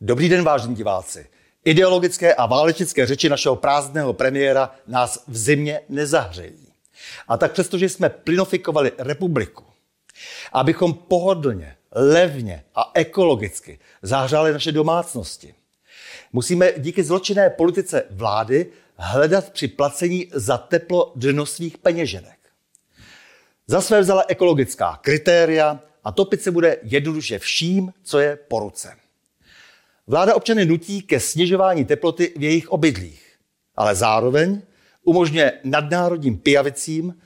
Dobrý den, vážení diváci. Ideologické a válečnické řeči našeho prázdného premiéra nás v zimě nezahřejí. A tak přestože jsme plinofikovali republiku, abychom pohodlně, levně a ekologicky zahřáli naše domácnosti, musíme díky zločinné politice vlády hledat při placení za teplo dno svých peněženek. Za své vzala ekologická kritéria a topit se bude jednoduše vším, co je po ruce. Vláda občany nutí ke snižování teploty v jejich obydlích, ale zároveň umožňuje nadnárodním pijavicím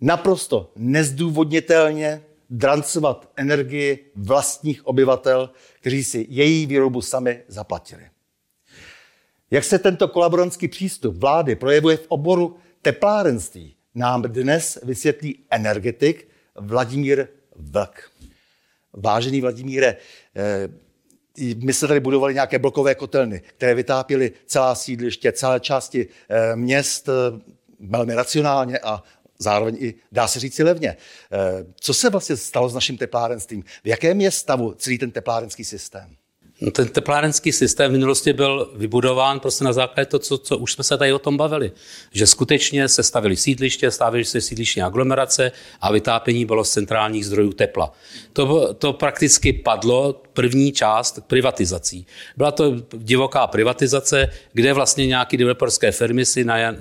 naprosto nezdůvodnitelně drancovat energii vlastních obyvatel, kteří si její výrobu sami zaplatili. Jak se tento kolaborantský přístup vlády projevuje v oboru teplárenství, nám dnes vysvětlí energetik Vladimír Vlk. Vážený Vladimíre, eh, my jsme tady budovali nějaké blokové kotelny, které vytápěly celá sídliště, celé části eh, měst eh, velmi racionálně a zároveň i, dá se říct, levně. Co se vlastně stalo s naším teplárenstvím? V jakém je stavu celý ten teplárenský systém? No, ten teplárenský systém v minulosti byl vybudován prostě na základě to, co, co už jsme se tady o tom bavili. Že skutečně se stavili sídliště, stavili se sídlištní aglomerace a vytápění bylo z centrálních zdrojů tepla. To, to prakticky padlo první část privatizací. Byla to divoká privatizace, kde vlastně nějaké developerské firmy si na, uh,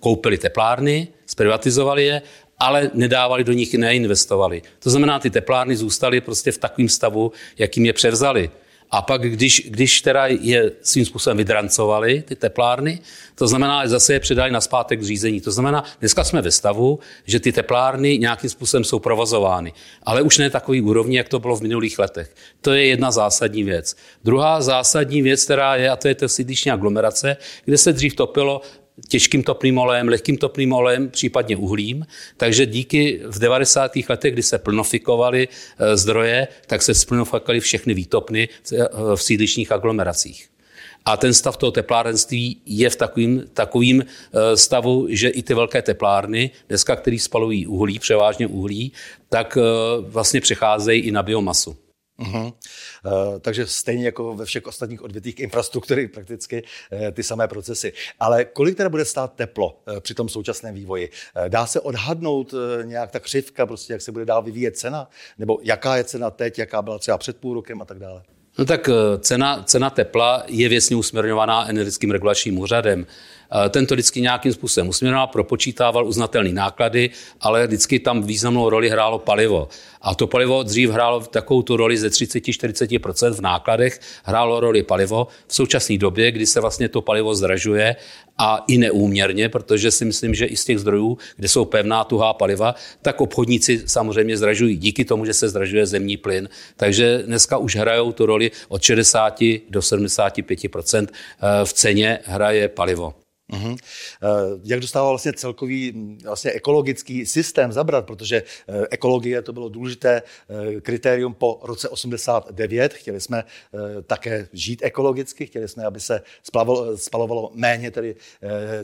koupili teplárny, zprivatizovali je ale nedávali do nich, neinvestovali. To znamená, ty teplárny zůstaly prostě v takovém stavu, jakým je převzali. A pak, když, když teda je svým způsobem vydrancovali ty teplárny, to znamená, že zase je předali na zpátek zřízení. To znamená, dneska jsme ve stavu, že ty teplárny nějakým způsobem jsou provozovány, ale už ne takový úrovni, jak to bylo v minulých letech. To je jedna zásadní věc. Druhá zásadní věc, která je, a to je ta sídliční aglomerace, kde se dřív topilo těžkým topným olejem, lehkým topným olejem, případně uhlím. Takže díky v 90. letech, kdy se plnofikovaly eh, zdroje, tak se splnofikovaly všechny výtopny eh, v sídličních aglomeracích. A ten stav toho teplárenství je v takovým, takovým eh, stavu, že i ty velké teplárny, dneska, které spalují uhlí, převážně uhlí, tak vlastně přecházejí i na biomasu. Uh, takže stejně jako ve všech ostatních odvětvích infrastruktury prakticky uh, ty samé procesy. Ale kolik teda bude stát teplo uh, při tom současném vývoji? Uh, dá se odhadnout uh, nějak ta křivka, prostě jak se bude dál vyvíjet cena? Nebo jaká je cena teď, jaká byla třeba před půl rokem a tak dále? No tak cena, cena tepla je věcně usměrňovaná energetickým regulačním úřadem. Ten to vždycky nějakým způsobem usměrňoval, propočítával uznatelné náklady, ale vždycky tam významnou roli hrálo palivo. A to palivo dřív hrálo takovou tu roli ze 30-40% v nákladech, hrálo roli palivo. V současné době, kdy se vlastně to palivo zdražuje a i neúměrně, protože si myslím, že i z těch zdrojů, kde jsou pevná tuhá paliva, tak obchodníci samozřejmě zdražují díky tomu, že se zdražuje zemní plyn. Takže dneska už hrajou tu roli od 60 do 75% eh, v ceně hraje palivo. Uh-huh. Jak dostával vlastně celkový vlastně ekologický systém zabrat, protože eh, ekologie to bylo důležité eh, kritérium po roce 89. Chtěli jsme také žít ekologicky, chtěli jsme, aby se spalovalo, méně tedy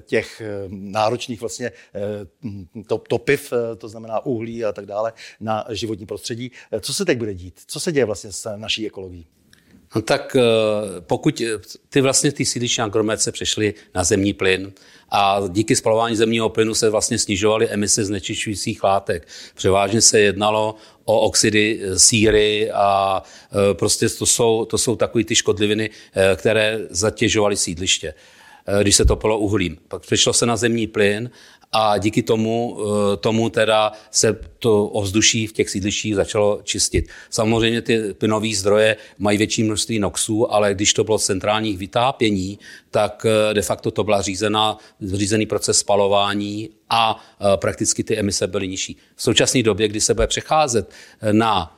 těch náročných vlastně topiv, to znamená uhlí a tak dále, na životní prostředí. Co se teď bude dít? Co se děje vlastně s naší ekologií? No tak eh, pokud eh, ty vlastně ty sídliční aglomerace přešly na zemní plyn a díky spalování zemního plynu se vlastně snižovaly emise znečišťujících látek. Převážně se jednalo o oxidy eh, síry a prostě to jsou, to jsou takové ty škodliviny, které zatěžovaly sídliště když se topilo uhlím. Pak přešlo se na zemní plyn a díky tomu, eh, tomu teda se to ovzduší v těch sídlištích začalo čistit. Samozřejmě ty plynové zdroje mají větší množství NOXů, ale když to bylo centrálních vytápění, tak eh, de facto to byla řízená, řízený proces spalování a eh, prakticky ty emise byly nižší. V současné době, kdy se bude přecházet na Eh,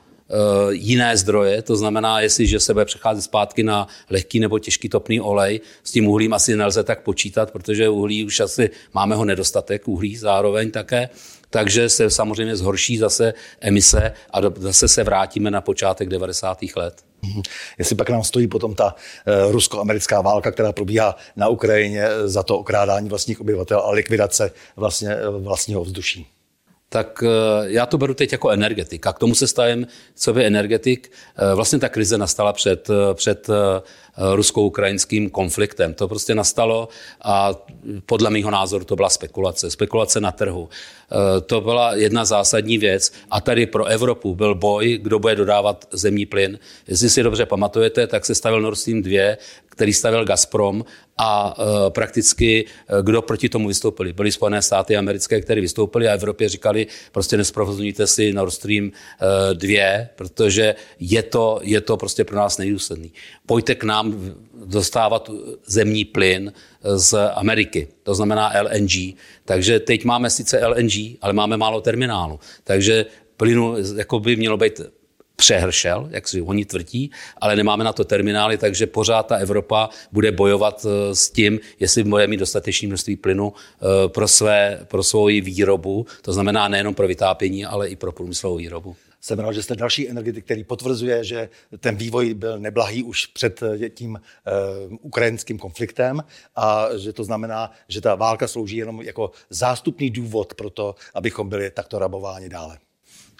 jiné zdroje, to znamená, jestliže se bude přecházet zpátky na lehký nebo těžký topný olej, s tím uhlím asi nelze tak počítat, protože uhlí už asi máme ho nedostatek, uhlí zároveň také, takže se samozřejmě zhorší zase emise a zase se vrátíme na počátek 90. let. Mhm. Jestli pak nám stojí potom ta uh, rusko-americká válka, která probíhá na Ukrajině za to okrádání vlastních obyvatel a likvidace vlastně vlastního vzduší. Tak já to beru teď jako energetik. K tomu se stavím, co by energetik. Vlastně ta krize nastala před, před Eh, rusko-ukrajinským konfliktem. To prostě nastalo a podle mého názoru to byla spekulace. Spekulace na trhu. Eh, to byla jedna zásadní věc a tady pro Evropu byl boj, kdo bude dodávat zemní plyn. Jestli si dobře pamatujete, tak se stavil Nord Stream 2, který stavil Gazprom a e, prakticky e, kdo proti tomu vystoupili. Byly Spojené státy americké, které vystoupily a Evropě říkali, prostě nesprovozujte si Nord Stream 2, e, protože je to, je to prostě pro nás nejúsledný. Pojďte k nám dostávat zemní plyn z Ameriky, to znamená LNG. Takže teď máme sice LNG, ale máme málo terminálu. Takže plynu jako by mělo být přehršel, jak si oni tvrdí, ale nemáme na to terminály, takže pořád ta Evropa bude bojovat eh, s tím, jestli bude mít dostatečné množství plynu eh, pro, své, pro svou výrobu, to znamená nejenom pro vytápění, ale i pro průmyslovou výrobu. Jsem rád, že jste další energetik, který potvrzuje, že ten vývoj byl neblahý už před eh, tím uh, ukrajinským konfliktem a že to znamená, že ta válka slouží jenom jako zástupný důvod pro to, abychom byli takto rabováni dále.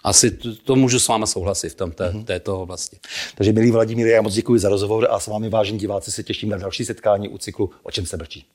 Asi to, to můžu s vámi souhlasit v tom, té, mm-hmm. této oblasti. Takže milí Vladimír, já moc děkuji za rozhovor a s vámi vážení diváci se těším na další setkání u cyklu O čem se brčí.